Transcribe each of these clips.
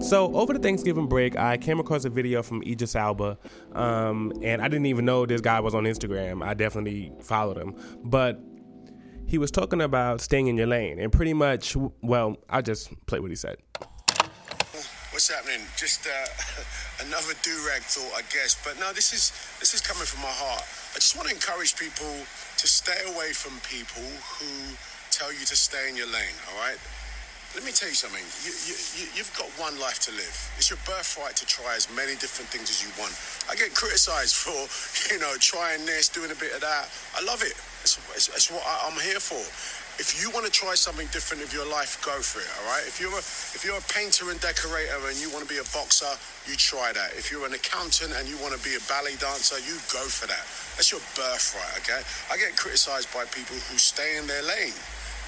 So over the Thanksgiving break, I came across a video from Idris Elba, um, and I didn't even know this guy was on Instagram. I definitely followed him, but he was talking about staying in your lane, and pretty much, well, I'll just play what he said. What's happening? Just uh, another do-rag thought, I guess. But no, this is this is coming from my heart. I just want to encourage people to stay away from people who tell you to stay in your lane. All right. Let me tell you something. You, you, you- you've got one life to live. It's your birthright to try as many different things as you want. I get criticized for, you know, trying this, doing a bit of that. I love it. It's, it's, it's what I, I'm here for. If you want to try something different of your life, go for it. All right. If you're a if you're a painter and decorator and you want to be a boxer, you try that. If you're an accountant and you want to be a ballet dancer, you go for that. That's your birthright. Okay. I get criticized by people who stay in their lane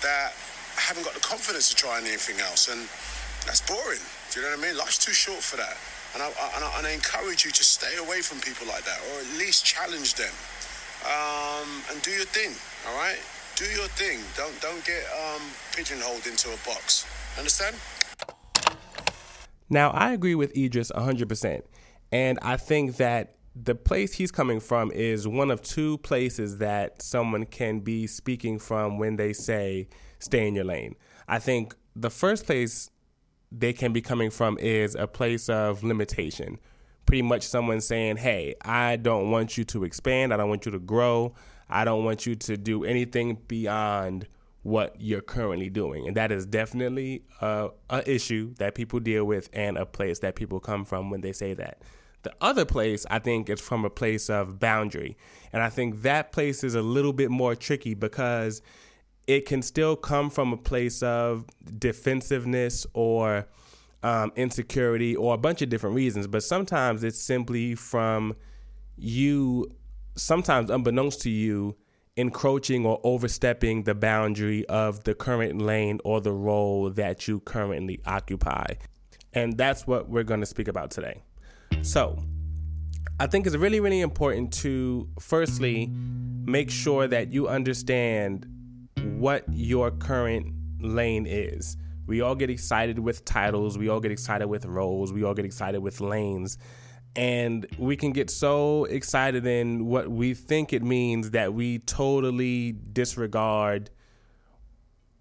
that haven't got the confidence to try anything else, and that's boring. Do you know what I mean? Life's too short for that, and I, I, and I, and I encourage you to stay away from people like that, or at least challenge them, um, and do your thing. All right, do your thing. Don't don't get um, pigeonholed into a box. Understand? Now, I agree with Idris 100%. And I think that the place he's coming from is one of two places that someone can be speaking from when they say, stay in your lane. I think the first place they can be coming from is a place of limitation. Pretty much someone saying, hey, I don't want you to expand. I don't want you to grow. I don't want you to do anything beyond what you're currently doing. And that is definitely a, a issue that people deal with and a place that people come from when they say that. The other place, I think, is from a place of boundary. And I think that place is a little bit more tricky because it can still come from a place of defensiveness or um, insecurity or a bunch of different reasons. But sometimes it's simply from you, sometimes unbeknownst to you, encroaching or overstepping the boundary of the current lane or the role that you currently occupy. And that's what we're going to speak about today. So, I think it's really, really important to firstly make sure that you understand what your current lane is. We all get excited with titles, we all get excited with roles, we all get excited with lanes. And we can get so excited in what we think it means that we totally disregard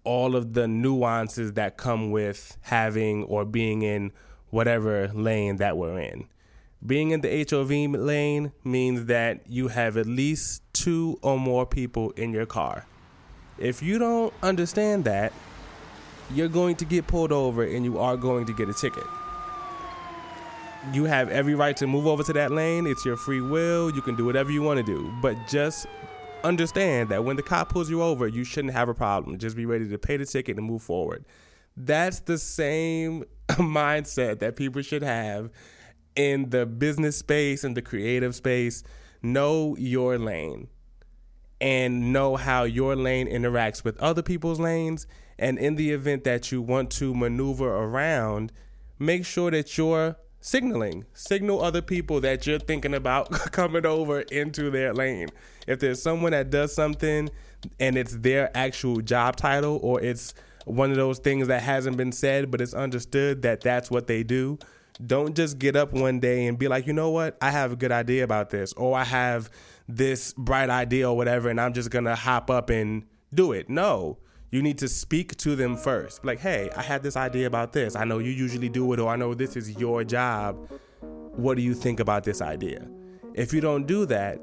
all of the nuances that come with having or being in whatever lane that we're in. Being in the HOV lane means that you have at least two or more people in your car. If you don't understand that, you're going to get pulled over and you are going to get a ticket. You have every right to move over to that lane. It's your free will. You can do whatever you want to do. But just understand that when the cop pulls you over, you shouldn't have a problem. Just be ready to pay the ticket and move forward. That's the same mindset that people should have in the business space and the creative space. Know your lane and know how your lane interacts with other people's lanes. And in the event that you want to maneuver around, make sure that you're signaling. Signal other people that you're thinking about coming over into their lane. If there's someone that does something and it's their actual job title or it's one of those things that hasn't been said but it's understood that that's what they do, don't just get up one day and be like, you know what, I have a good idea about this, or I have this bright idea or whatever, and I'm just gonna hop up and do it. No, you need to speak to them first. Like, hey, I had this idea about this. I know you usually do it, or I know this is your job. What do you think about this idea? If you don't do that,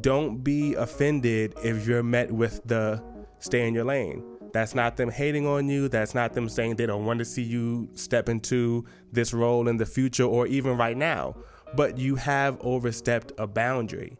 don't be offended if you're met with the stay in your lane. That's not them hating on you. That's not them saying they don't want to see you step into this role in the future or even right now. But you have overstepped a boundary.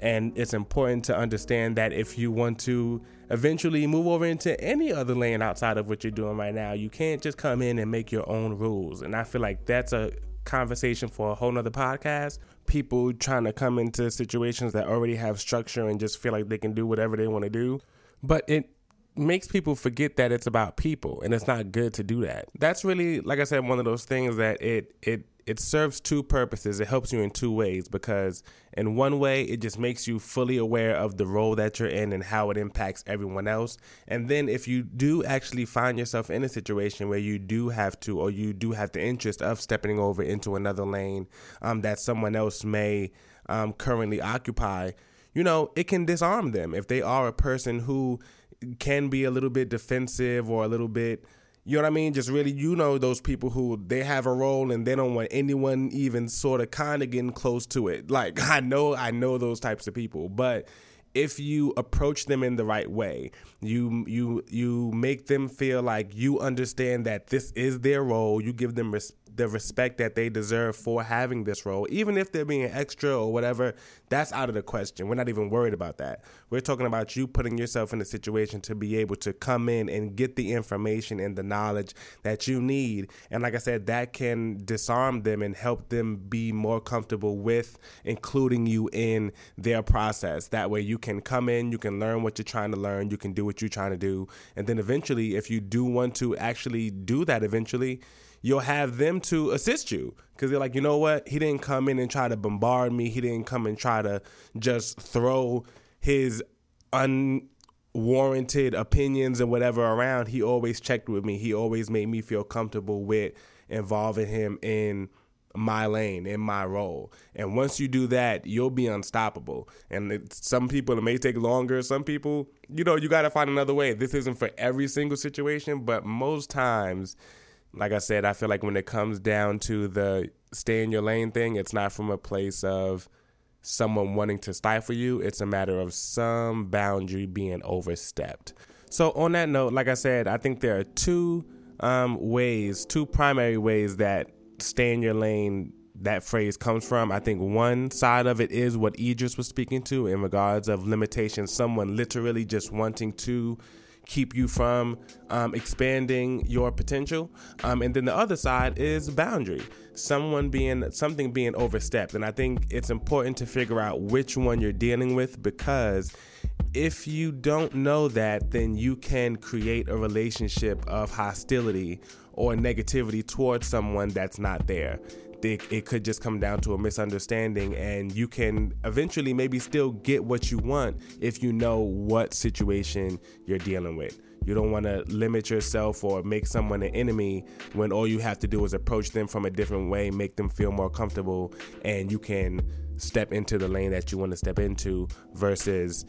And it's important to understand that if you want to eventually move over into any other lane outside of what you're doing right now, you can't just come in and make your own rules. And I feel like that's a conversation for a whole nother podcast. People trying to come into situations that already have structure and just feel like they can do whatever they want to do. But it makes people forget that it's about people and it's not good to do that. That's really like I said one of those things that it it it serves two purposes. It helps you in two ways because in one way it just makes you fully aware of the role that you're in and how it impacts everyone else. And then if you do actually find yourself in a situation where you do have to or you do have the interest of stepping over into another lane um, that someone else may um, currently occupy, you know, it can disarm them if they are a person who can be a little bit defensive or a little bit you know what I mean? Just really, you know, those people who they have a role and they don't want anyone even sort of kind of getting close to it. Like, I know, I know those types of people, but if you approach them in the right way you you you make them feel like you understand that this is their role you give them res- the respect that they deserve for having this role, even if they're being extra or whatever, that's out of the question. We're not even worried about that. We're talking about you putting yourself in a situation to be able to come in and get the information and the knowledge that you need. And like I said, that can disarm them and help them be more comfortable with including you in their process. That way you can come in, you can learn what you're trying to learn, you can do what you're trying to do. And then eventually, if you do want to actually do that eventually, you'll have them to assist you because they're like, you know what? He didn't come in and try to bombard me. He didn't come and try to just throw his unwarranted opinions and whatever around. He always checked with me. He always made me feel comfortable with involving him in my lane in my role and once you do that you'll be unstoppable and some people it may take longer some people you know you got to find another way this isn't for every single situation but most times like I said, I feel like when it comes down to the stay in your lane thing, it's not from a place of someone wanting to stifle you. It's a matter of some boundary being overstepped. So, on that note, like I said, I think there are two um, ways, two primary ways that stay in your lane that phrase comes from. I think one side of it is what Idris was speaking to in regards of limitations, someone literally just wanting to keep you from um, expanding your potential. Um, and then the other side is boundary, someone being something being overstepped. And I think it's important to figure out which one you're dealing with because if you don't know that, then you can create a relationship of hostility or negativity towards someone that's not there. It, it could just come down to a misunderstanding and you can eventually maybe still get what you want if you know what situation you're dealing with. You don't want to limit yourself or make someone an enemy when all you have to do is approach them from a different way make them feel more comfortable and you can step into the lane that you want to step into versus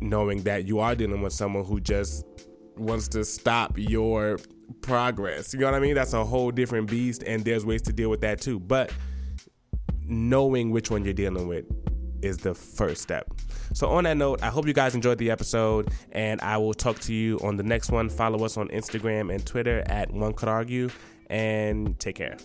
knowing that you are dealing with someone who just wants to stop your progress. You know what I mean? That's a whole different beast, and there's ways to deal with that too. But knowing which one you're dealing with is the first step. So, on that note, I hope you guys enjoyed the episode, and I will talk to you on the next one. Follow us on Instagram and Twitter at One Could Argue, and take care.